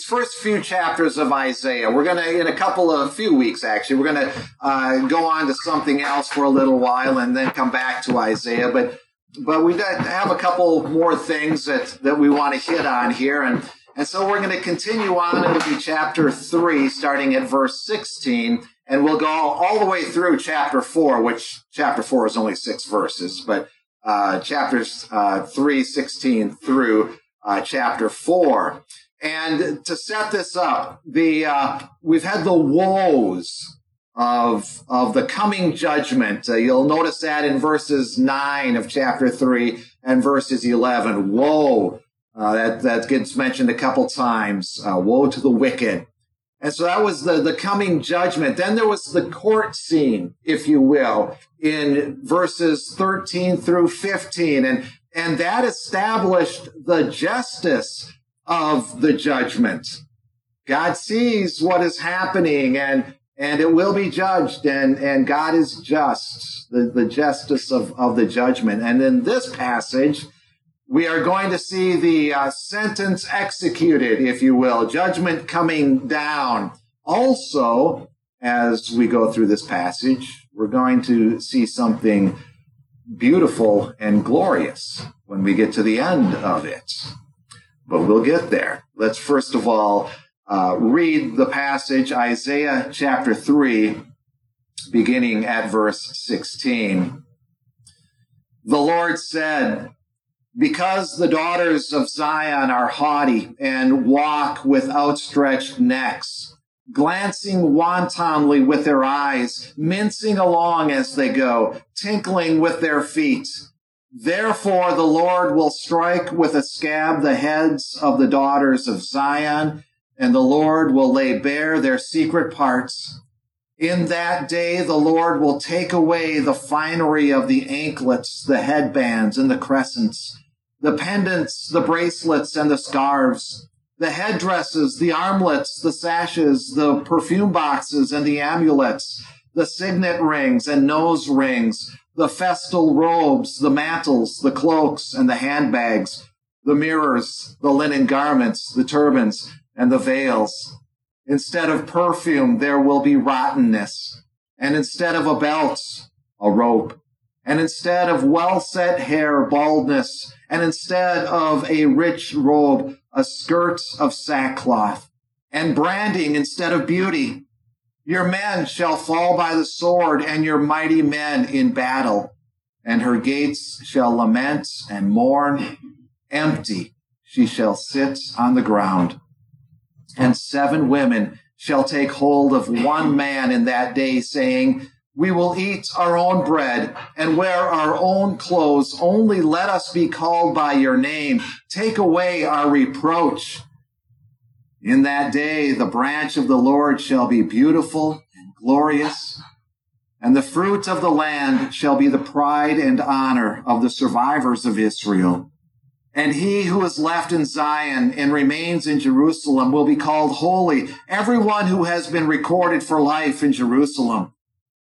these first few chapters of Isaiah. We're going to, in a couple of few weeks, actually, we're going to uh, go on to something else for a little while and then come back to Isaiah. But but we have a couple more things that that we want to hit on here, and and so we're going to continue on. It'll be chapter three, starting at verse sixteen, and we'll go all the way through chapter four, which chapter four is only six verses, but uh, chapters uh, 3, 16 through uh, chapter 4. And to set this up, the uh, we've had the woes of of the coming judgment. Uh, you'll notice that in verses nine of chapter three and verses eleven. Woe! Uh, that that gets mentioned a couple times. Uh, woe to the wicked. And so that was the, the coming judgment. Then there was the court scene, if you will, in verses 13 through 15. And, and that established the justice of the judgment. God sees what is happening and, and it will be judged and, and God is just, the, the justice of, of the judgment. And in this passage, we are going to see the uh, sentence executed, if you will, judgment coming down. Also, as we go through this passage, we're going to see something beautiful and glorious when we get to the end of it. But we'll get there. Let's first of all uh, read the passage, Isaiah chapter 3, beginning at verse 16. The Lord said, because the daughters of Zion are haughty and walk with outstretched necks, glancing wantonly with their eyes, mincing along as they go, tinkling with their feet. Therefore the Lord will strike with a scab the heads of the daughters of Zion, and the Lord will lay bare their secret parts. In that day, the Lord will take away the finery of the anklets, the headbands, and the crescents, the pendants, the bracelets, and the scarves, the headdresses, the armlets, the sashes, the perfume boxes, and the amulets, the signet rings and nose rings, the festal robes, the mantles, the cloaks, and the handbags, the mirrors, the linen garments, the turbans, and the veils Instead of perfume, there will be rottenness. And instead of a belt, a rope. And instead of well set hair, baldness. And instead of a rich robe, a skirt of sackcloth. And branding instead of beauty. Your men shall fall by the sword and your mighty men in battle. And her gates shall lament and mourn. Empty she shall sit on the ground and seven women shall take hold of one man in that day, saying, We will eat our own bread and wear our own clothes. Only let us be called by your name. Take away our reproach. In that day, the branch of the Lord shall be beautiful and glorious, and the fruit of the land shall be the pride and honor of the survivors of Israel. And he who is left in Zion and remains in Jerusalem will be called holy, everyone who has been recorded for life in Jerusalem.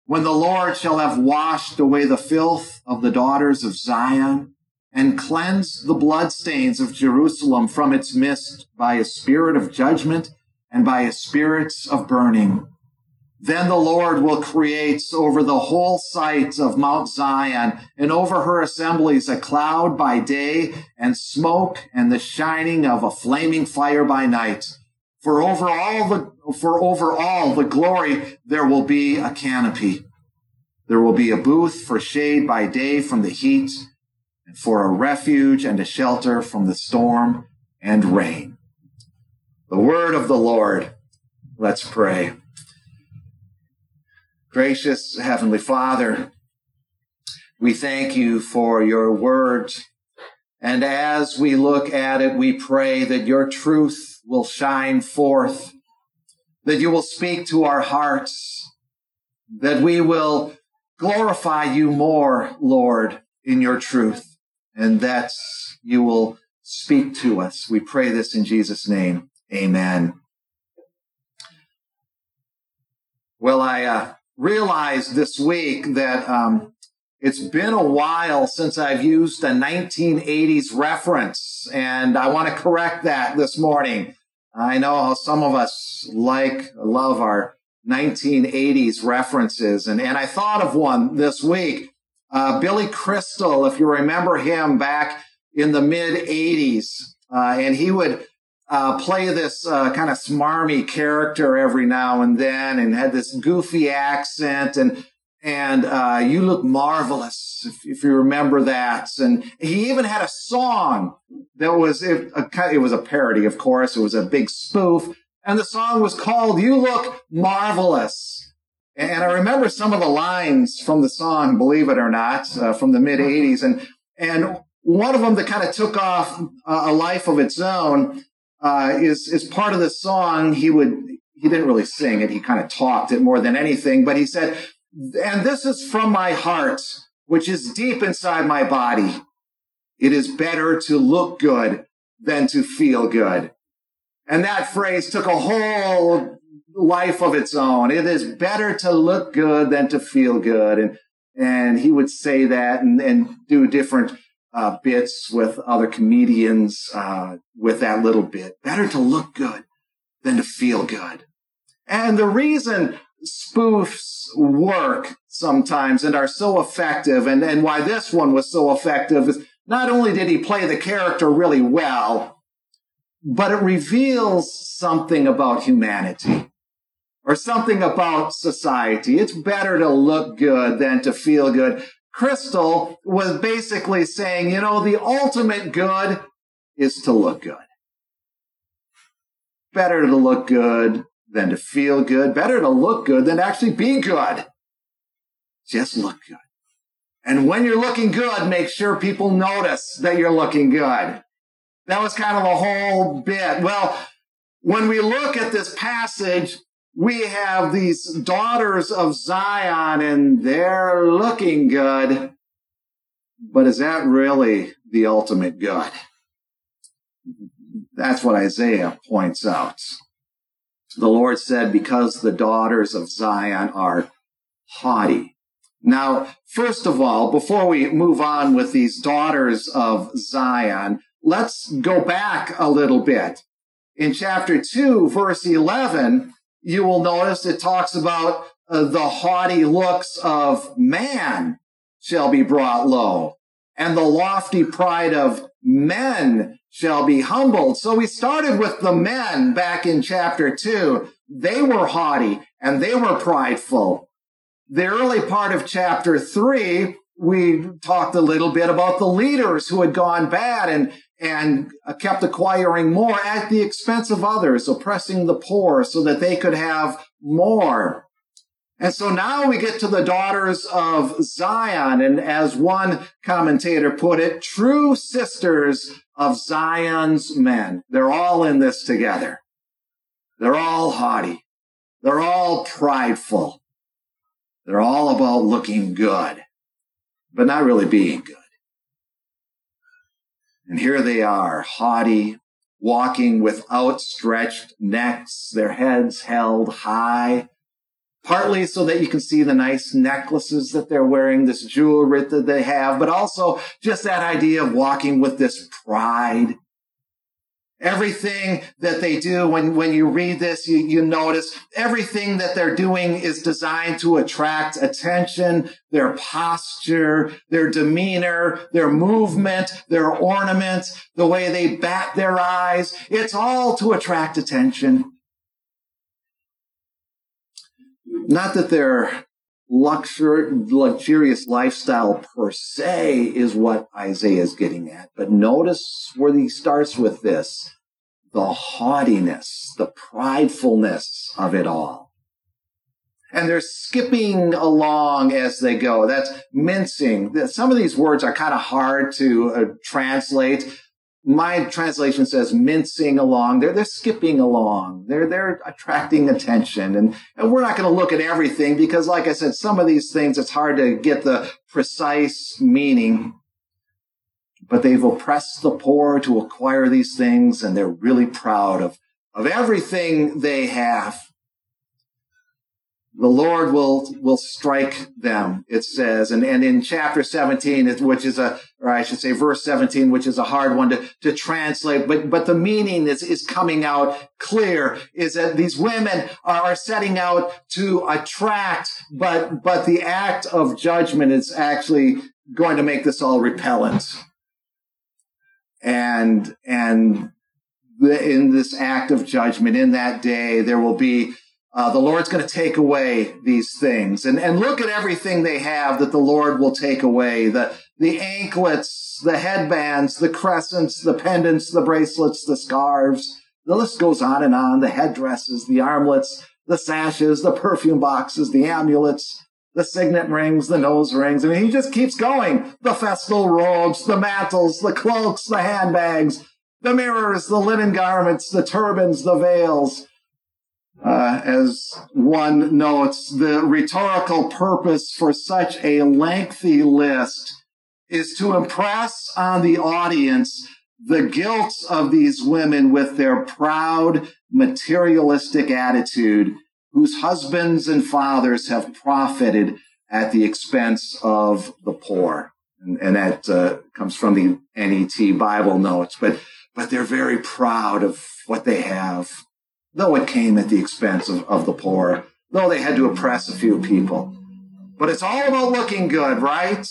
When the Lord shall have washed away the filth of the daughters of Zion and cleanse the bloodstains of Jerusalem from its mist by a spirit of judgment and by a spirit of burning. Then the Lord will create over the whole site of Mount Zion and over her assemblies a cloud by day and smoke and the shining of a flaming fire by night. For over all the, for over all the glory, there will be a canopy. There will be a booth for shade by day from the heat for a refuge and a shelter from the storm and rain. The word of the Lord. Let's pray. Gracious Heavenly Father, we thank you for your word. And as we look at it, we pray that your truth will shine forth, that you will speak to our hearts, that we will glorify you more, Lord, in your truth, and that you will speak to us. We pray this in Jesus' name. Amen. Well, I, uh, realized this week that um, it's been a while since I've used a 1980s reference, and I want to correct that this morning. I know how some of us like, love our 1980s references. And, and I thought of one this week. Uh, Billy Crystal, if you remember him back in the mid 80s, uh, and he would uh, play this uh, kind of smarmy character every now and then and had this goofy accent and and uh, you look marvelous if, if, you remember that. And he even had a song that was it, a, it was a parody of course. It was a big spoof. And the song was called you look marvelous and i remember some of the lines from the song believe it or not uh, from the mid 80s and and one of them that kind of took off a life of its own uh, is is part of the song. He would he didn't really sing it. He kind of talked it more than anything. But he said, "And this is from my heart, which is deep inside my body. It is better to look good than to feel good." And that phrase took a whole life of its own. It is better to look good than to feel good. And and he would say that and, and do different uh, bits with other comedians uh, with that little bit. Better to look good than to feel good. And the reason spoofs work sometimes and are so effective, and, and why this one was so effective is not only did he play the character really well, but it reveals something about humanity or something about society. It's better to look good than to feel good. Crystal was basically saying, you know, the ultimate good is to look good. Better to look good than to feel good. Better to look good than to actually be good. Just look good. And when you're looking good, make sure people notice that you're looking good. That was kind of a whole bit. Well, when we look at this passage, we have these daughters of Zion and they're looking good. But is that really the ultimate good? That's what Isaiah points out. The Lord said, because the daughters of Zion are haughty. Now, first of all, before we move on with these daughters of Zion, let's go back a little bit. In chapter 2, verse 11, you will notice it talks about uh, the haughty looks of man shall be brought low, and the lofty pride of men shall be humbled. So we started with the men back in chapter two. They were haughty and they were prideful. The early part of chapter three, we talked a little bit about the leaders who had gone bad and and kept acquiring more at the expense of others, oppressing the poor so that they could have more. And so now we get to the daughters of Zion. And as one commentator put it, true sisters of Zion's men. They're all in this together. They're all haughty. They're all prideful. They're all about looking good, but not really being good. And here they are, haughty, walking with outstretched necks, their heads held high, partly so that you can see the nice necklaces that they're wearing, this jewelry that they have, but also just that idea of walking with this pride Everything that they do, when, when you read this, you, you notice everything that they're doing is designed to attract attention, their posture, their demeanor, their movement, their ornament, the way they bat their eyes. It's all to attract attention. Not that their luxur- luxurious lifestyle per se is what Isaiah is getting at. But notice where he starts with this the haughtiness, the pridefulness of it all. And they're skipping along as they go. That's mincing. Some of these words are kind of hard to uh, translate my translation says mincing along. They're, they're skipping along. They're, they're attracting attention. And, and we're not going to look at everything because, like I said, some of these things, it's hard to get the precise meaning. But they've oppressed the poor to acquire these things and they're really proud of, of everything they have. The Lord will will strike them, it says. And, and in chapter 17, which is a, or I should say verse 17, which is a hard one to, to translate, but, but the meaning is, is coming out clear, is that these women are setting out to attract, but, but the act of judgment is actually going to make this all repellent. And, and in this act of judgment, in that day, there will be uh, the Lord's going to take away these things. And, and look at everything they have that the Lord will take away. The, the anklets, the headbands, the crescents, the pendants, the bracelets, the scarves. The list goes on and on. The headdresses, the armlets, the sashes, the perfume boxes, the amulets, the signet rings, the nose rings. I mean, he just keeps going. The festal robes, the mantles, the cloaks, the handbags, the mirrors, the linen garments, the turbans, the veils uh, as one notes, the rhetorical purpose for such a lengthy list is to impress on the audience the guilt of these women with their proud, materialistic attitude, whose husbands and fathers have profited at the expense of the poor. And, and that uh, comes from the NET Bible notes, but, but they're very proud of what they have though it came at the expense of, of the poor, though they had to oppress a few people. But it's all about looking good, right?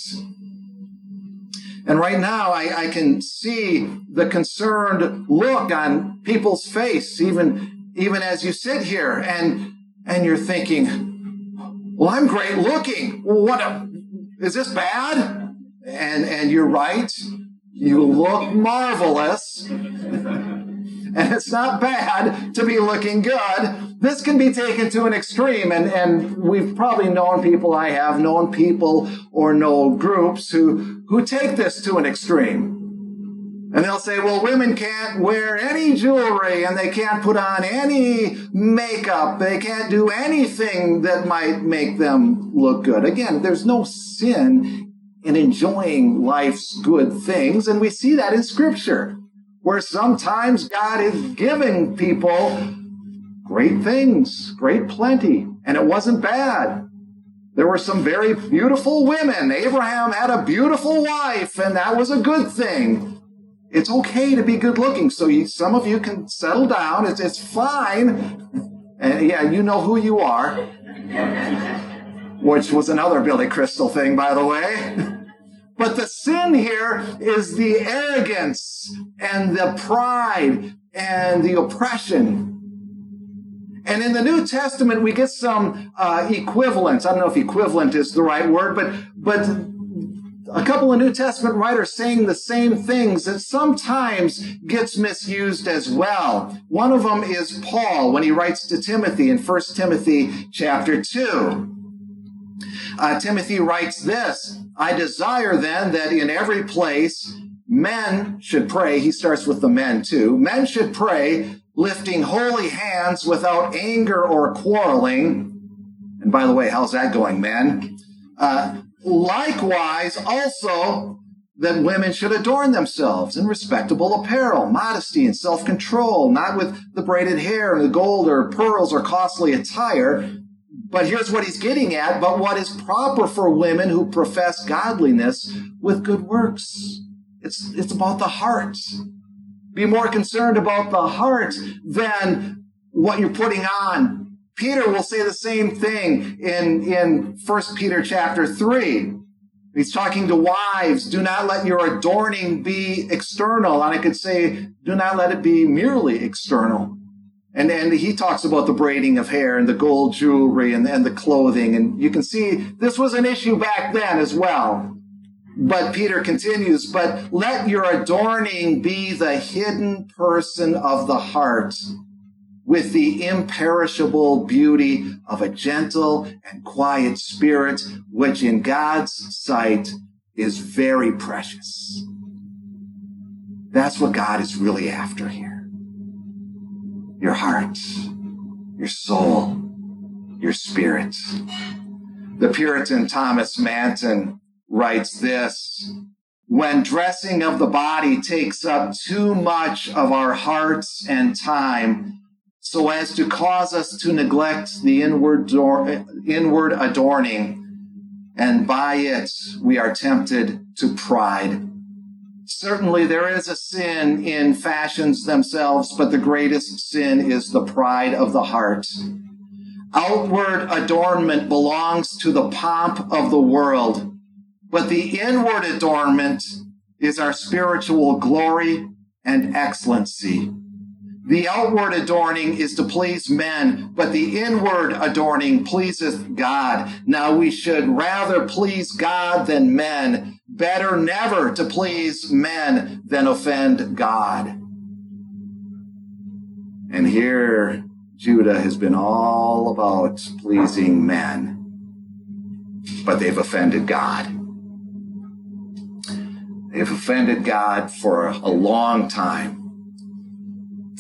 And right now, I, I, can see the concerned look on people's face, even even as you sit here, and and you're thinking, "Well, I'm great looking. What a, is this bad?" And and you're right. You look marvelous and it's not bad to be looking good. This can be taken to an extreme, and, and we've probably known people, I have known people or know groups who, who take this to an extreme. And they'll say, well, women can't wear any jewelry and they can't put on any makeup. They can't do anything that might make them look good. Again, there's no sin in enjoying life's good things. And we see that in scripture where sometimes God is giving people great things, great plenty, and it wasn't bad. There were some very beautiful women. Abraham had a beautiful wife, and that was a good thing. It's okay to be good looking, so you, some of you can settle down. It's, it's fine. And yeah, you know who you are, which was another Billy Crystal thing, by the way. But the sin here is the arrogance and the pride and the oppression. And in the New Testament, we get some uh, equivalents. I don't know if equivalent is the right word, but but a couple of New Testament writers saying the same things that sometimes gets misused as well. One of them is Paul when he writes to Timothy in 1 Timothy chapter 2. Uh, Timothy writes this I desire then that in every place men should pray. He starts with the men too. Men should pray, lifting holy hands without anger or quarreling. And by the way, how's that going, men? Uh, likewise, also that women should adorn themselves in respectable apparel, modesty and self-control, not with the braided hair and the gold or pearls or costly attire, but here's what he's getting at, but what is proper for women who profess godliness with good works. It's, it's about the heart. Be more concerned about the heart than what you're putting on. Peter will say the same thing in, in 1 Peter chapter 3. He's talking to wives. Do not let your adorning be external. And I could say, do not let it be merely external. And, and he talks about the braiding of hair and the gold jewelry and, and the clothing. And you can see this was an issue back then as well. But Peter continues, but let your adorning be the hidden person of the heart with the imperishable beauty of a gentle and quiet spirit, which in God's sight is very precious. That's what God is really after here your heart, your soul, your spirit. The Puritan Thomas Manton writes this When dressing of the body takes up too much of our hearts and time, so as to cause us to neglect the inward, inward adorning, and by it we are tempted to pride. Certainly, there is a sin in fashions themselves, but the greatest sin is the pride of the heart. Outward adornment belongs to the pomp of the world, but the inward adornment is our spiritual glory and excellency. The outward adorning is to please men, but the inward adorning pleaseth God. Now we should rather please God than men. Better never to please men than offend God. And here Judah has been all about pleasing men, but they've offended God. They've offended God for a long time.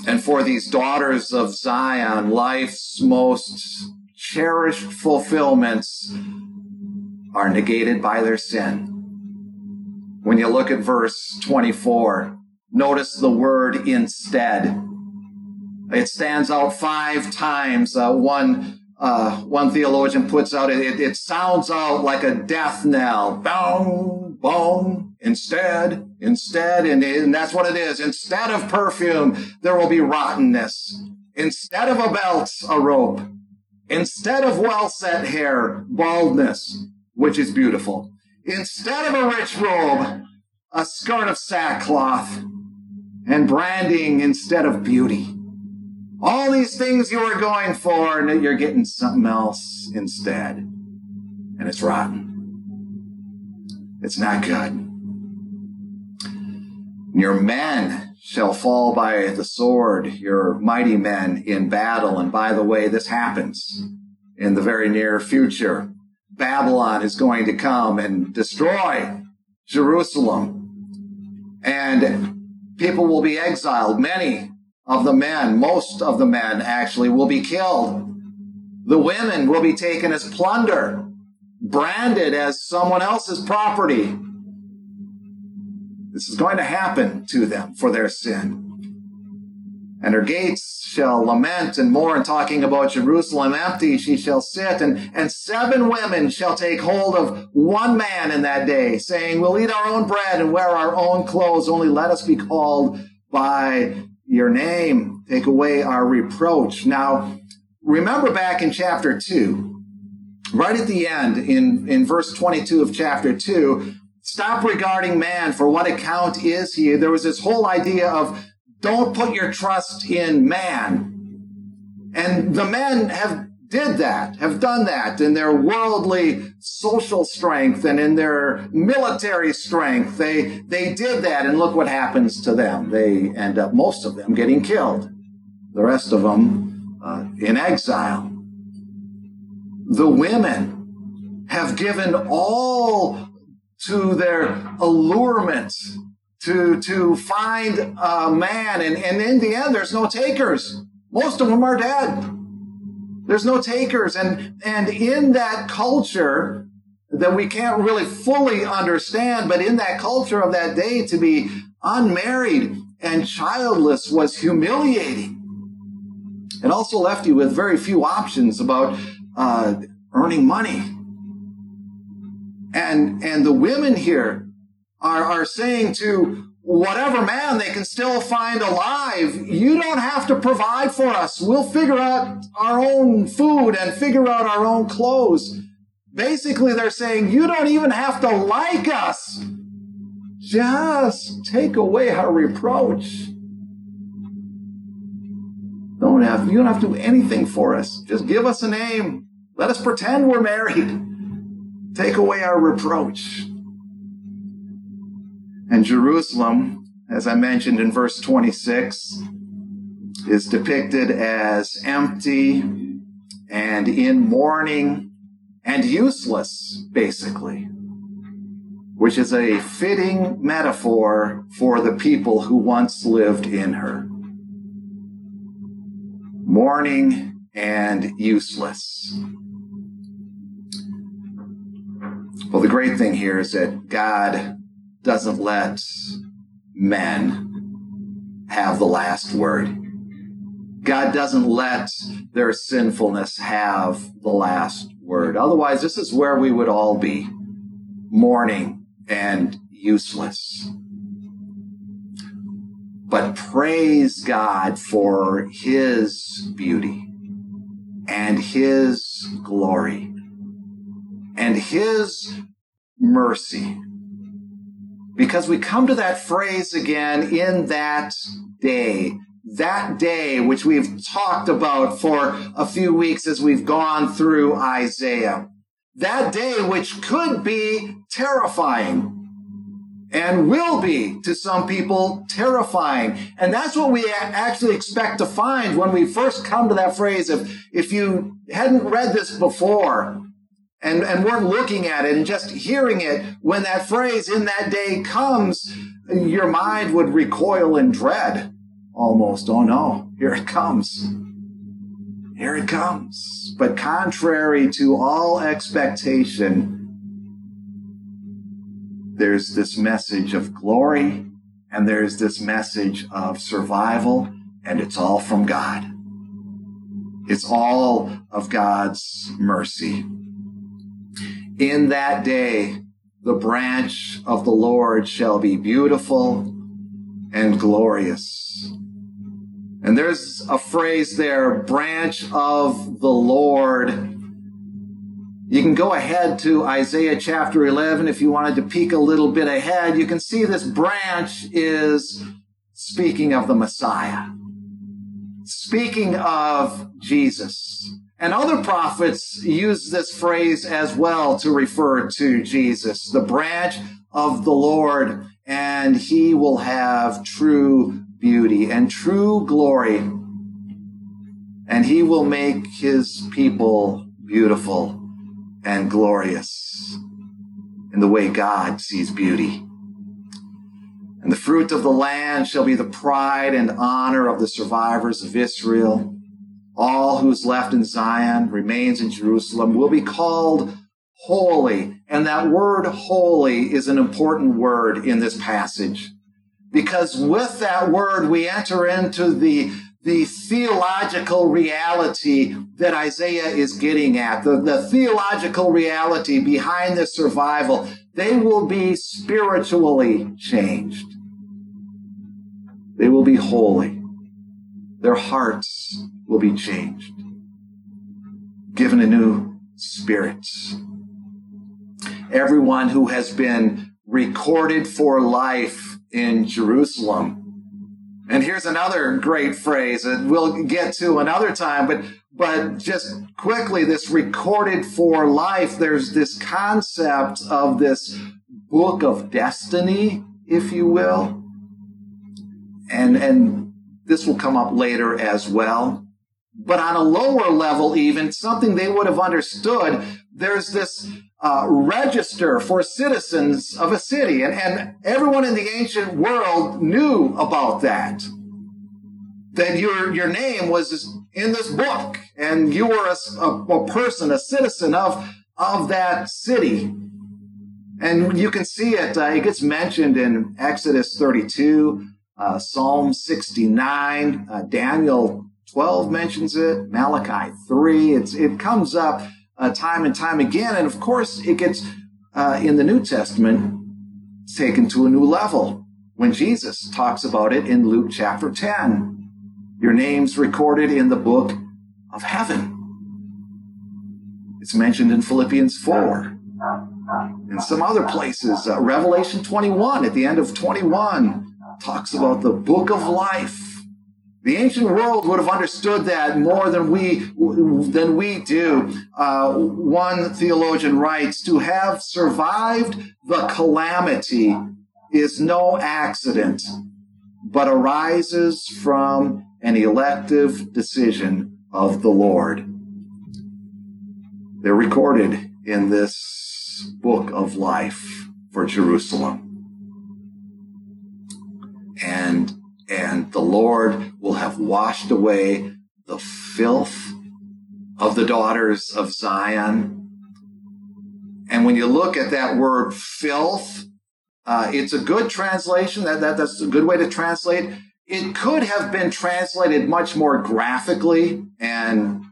And for these daughters of Zion, life's most cherished fulfillments are negated by their sin. When you look at verse 24, notice the word instead. It stands out five times. Uh, one uh, one theologian puts out it, it sounds out like a death knell. Boom, boom. Instead, instead, and, and that's what it is. Instead of perfume, there will be rottenness. Instead of a belt, a rope. Instead of well set hair, baldness, which is beautiful. Instead of a rich robe, a skirt of sackcloth, and branding instead of beauty. All these things you were going for, and you're getting something else instead. And it's rotten. It's not good. Your men shall fall by the sword, your mighty men in battle. And by the way, this happens in the very near future. Babylon is going to come and destroy Jerusalem. And people will be exiled. Many of the men, most of the men actually, will be killed. The women will be taken as plunder, branded as someone else's property. This is going to happen to them for their sin. And her gates shall lament and mourn, talking about Jerusalem empty, she shall sit, and, and seven women shall take hold of one man in that day, saying, We'll eat our own bread and wear our own clothes, only let us be called by your name, take away our reproach. Now, remember back in chapter 2, right at the end, in, in verse 22 of chapter 2, stop regarding man for what account is he. There was this whole idea of don't put your trust in man. And the men have did that, have done that in their worldly social strength and in their military strength. They, they did that and look what happens to them. They end up, most of them, getting killed. The rest of them uh, in exile. The women have given all to their allurement to, to find a man. And, and in the end, there's no takers. Most of them are dead. There's no takers. And, and in that culture that we can't really fully understand, but in that culture of that day to be unmarried and childless was humiliating. It also left you with very few options about uh, earning money. And, and the women here are, are saying to whatever man they can still find alive, you don't have to provide for us. We'll figure out our own food and figure out our own clothes. Basically, they're saying you don't even have to like us. Just take away our reproach. Don't have, you don't have to do anything for us. Just give us a name. Let us pretend we're married. Take away our reproach. And Jerusalem, as I mentioned in verse 26, is depicted as empty and in mourning and useless, basically, which is a fitting metaphor for the people who once lived in her. Mourning and useless. Well, the great thing here is that God doesn't let men have the last word. God doesn't let their sinfulness have the last word. Otherwise, this is where we would all be mourning and useless. But praise God for his beauty and his glory and his mercy. Because we come to that phrase again in that day, that day which we've talked about for a few weeks as we've gone through Isaiah. That day which could be terrifying and will be to some people terrifying. And that's what we actually expect to find when we first come to that phrase. If, if you hadn't read this before and, and weren't looking at it and just hearing it, when that phrase in that day comes, your mind would recoil in dread almost. Oh no, here it comes. Here it comes. But contrary to all expectation, there's this message of glory and there's this message of survival, and it's all from God. It's all of God's mercy. In that day, the branch of the Lord shall be beautiful and glorious and there's a phrase there, branch of the Lord. You can go ahead to Isaiah chapter 11 if you wanted to peek a little bit ahead. You can see this branch is speaking of the Messiah, speaking of Jesus. And other prophets use this phrase as well to refer to Jesus, the branch of the Lord, and he will have true beauty and true glory, and he will make his people beautiful and glorious in the way God sees beauty. And the fruit of the land shall be the pride and honor of the survivors of Israel. All who is left in Zion remains in Jerusalem will be called holy. And that word holy is an important word in this passage because with that word we enter into the the theological reality that Isaiah is getting at, the, the theological reality behind the survival, they will be spiritually changed. They will be holy. Their hearts will be changed, given a new spirit. Everyone who has been recorded for life in Jerusalem. And here's another great phrase that we'll get to another time, but but just quickly, this recorded for life, there's this concept of this book of destiny, if you will. And and this will come up later as well. But on a lower level, even something they would have understood, there's this uh, register for citizens of a city. And, and everyone in the ancient world knew about that. That your, your name was in this book and you were a, a, a person, a citizen of, of that city. And you can see it, uh, it gets mentioned in Exodus 32, uh, Psalm 69, uh, Daniel 12 mentions it, Malachi 3. It's, it comes up uh, time and time again. And of course, it gets uh, in the New Testament taken to a new level when Jesus talks about it in Luke chapter 10. Your name's recorded in the book of heaven. It's mentioned in Philippians 4 and some other places. Uh, Revelation 21 at the end of 21 talks about the book of life the ancient world would have understood that more than we than we do. Uh, one theologian writes, "To have survived the calamity is no accident, but arises from an elective decision of the Lord." They're recorded in this book of life for Jerusalem. And and the Lord will have washed away the filth of the daughters of Zion. And when you look at that word filth, uh, it's a good translation. That, that that's a good way to translate. it could have been translated much more graphically and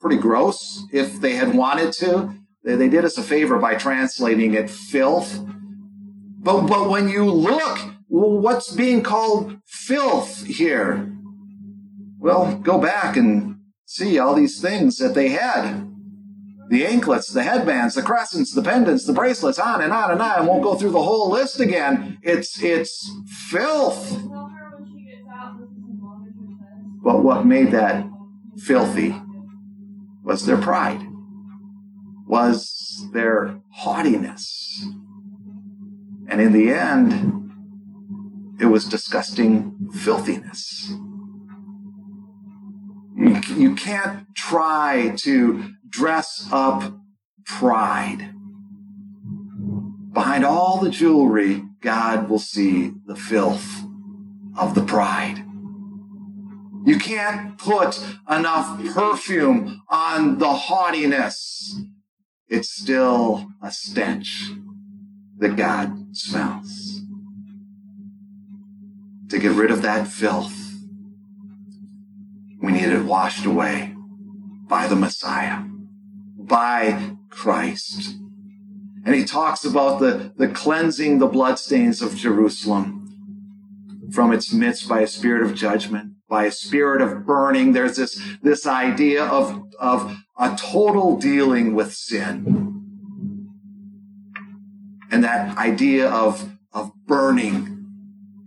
pretty gross if they had wanted to. They, they did us a favor by translating it filth. But, but when you look, what's being called filth here? Well, go back and see all these things that they had the anklets, the headbands, the crescents, the pendants, the bracelets, on and on and on. I won't go through the whole list again. It's it's filth. But what made that filthy was their pride, was their haughtiness. And in the end, it was disgusting filthiness. You, can't try to dress up pride. Behind all the jewelry, God will see the filth of the pride. You can't put enough perfume on the haughtiness. It's still a stench that God smells. To get rid of that filth, we need it washed away by the Messiah, by Christ. And he talks about the, the cleansing the bloodstains of Jerusalem from its midst by a spirit of judgment by a spirit of burning. There's this, this idea of, of a total dealing with sin. And that idea of, of burning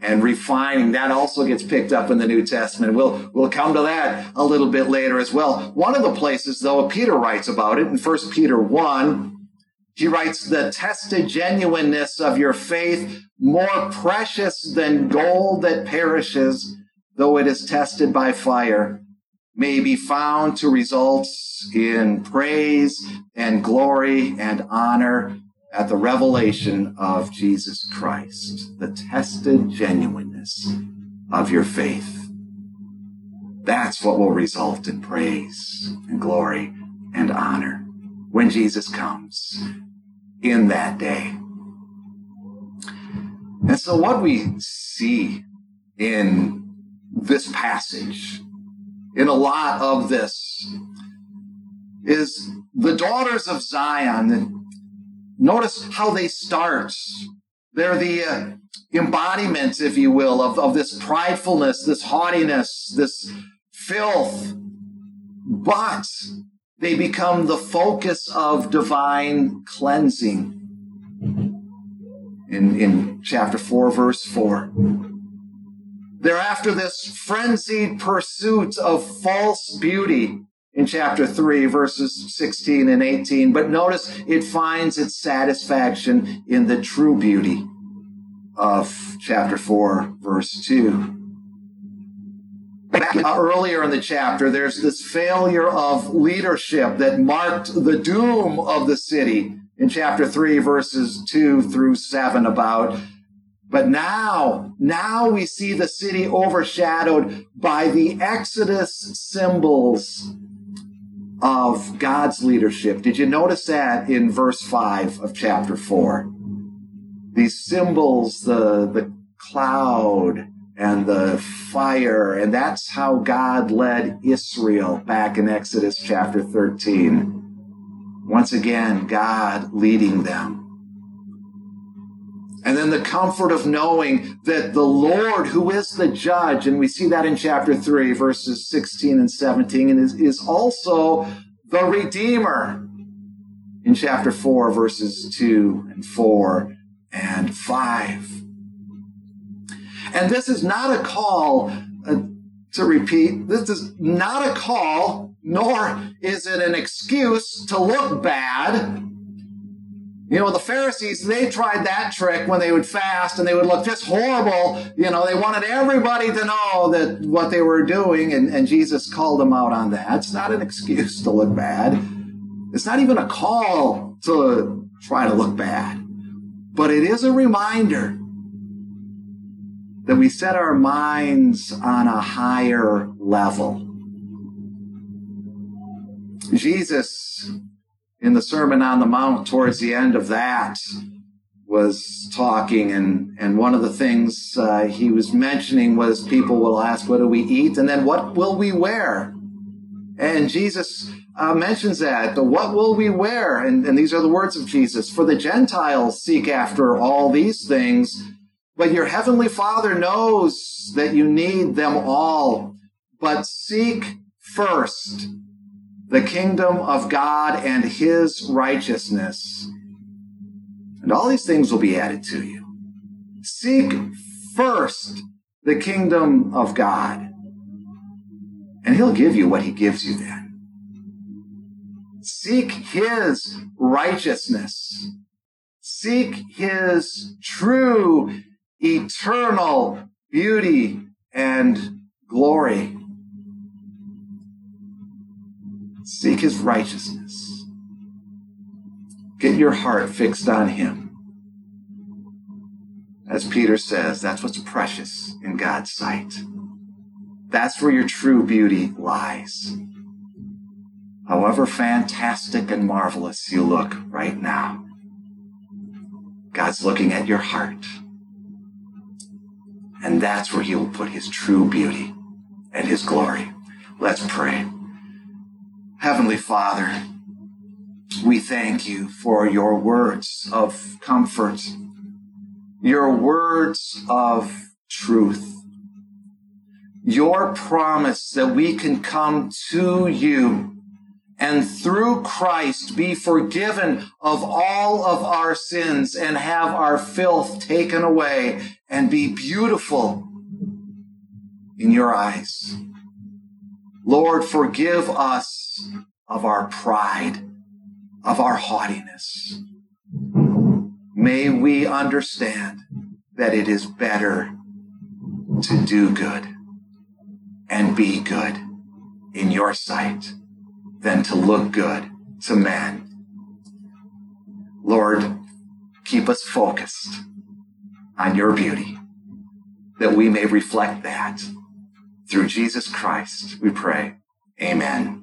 and refining, that also gets picked up in the New Testament. We'll, we'll come to that a little bit later as well. One of the places, though, Peter writes about it in 1 Peter 1. He writes, the tested genuineness of your faith, more precious than gold that perishes, though it is tested by fire, may be found to result in praise and glory and honor at the revelation of Jesus Christ, the tested genuineness of your faith. That's what will result in praise and glory and honor when Jesus comes in that day. And so, what we see in this passage, in a lot of this, is the daughters of Zion. Notice how they start. They're the uh, embodiment, if you will, of, of this pridefulness, this haughtiness, this filth. But they become the focus of divine cleansing. In, in chapter 4, verse 4. They're after this frenzied pursuit of false beauty in chapter 3, verses 16 and 18. But notice it finds its satisfaction in the true beauty of chapter 4, verse 2. Back earlier in the chapter, there's this failure of leadership that marked the doom of the city in chapter 3, verses 2 through 7 about but now, now we see the city overshadowed by the Exodus symbols of God's leadership. Did you notice that in verse 5 of chapter 4? These symbols, the, the cloud and the fire, and that's how God led Israel back in Exodus chapter 13. Once again, God leading them. And then the comfort of knowing that the Lord, who is the judge, and we see that in chapter 3, verses 16 and 17, and is, is also the Redeemer in chapter 4, verses 2 and 4 and 5. And this is not a call uh, to repeat, this is not a call, nor is it an excuse to look bad you know, the Pharisees, they tried that trick when they would fast and they would look just horrible. You know, they wanted everybody to know that what they were doing, and, and Jesus called them out on that. It's not an excuse to look bad. It's not even a call to try to look bad. But it is a reminder that we set our minds on a higher level. Jesus in the Sermon on the Mount towards the end of that was talking, and, and one of the things uh, he was mentioning was people will ask, What do we eat? And then what will we wear? And Jesus uh, mentions that. What will we wear? And, and these are the words of Jesus. For the Gentiles seek after all these things, but your heavenly Father knows that you need them all. But seek first the kingdom of God and his righteousness. And all these things will be added to you. Seek first the kingdom of God. And he'll give you what he gives you then. Seek his righteousness. Seek his true, eternal beauty and glory. Seek his righteousness. Get your heart fixed on him. As Peter says, that's what's precious in God's sight. That's where your true beauty lies however fantastic and marvelous you look right now. God's looking at your heart. And that's where he will put his true beauty and his glory. Let's pray. Heavenly Father, we thank you for your words of comfort, your words of truth, your promise that we can come to you and through Christ be forgiven of all of our sins and have our filth taken away and be beautiful in your eyes. Lord, forgive us of our pride, of our haughtiness. May we understand that it is better to do good and be good in your sight than to look good to man. Lord, keep us focused on your beauty, that we may reflect that. Through Jesus Christ, we pray. Amen.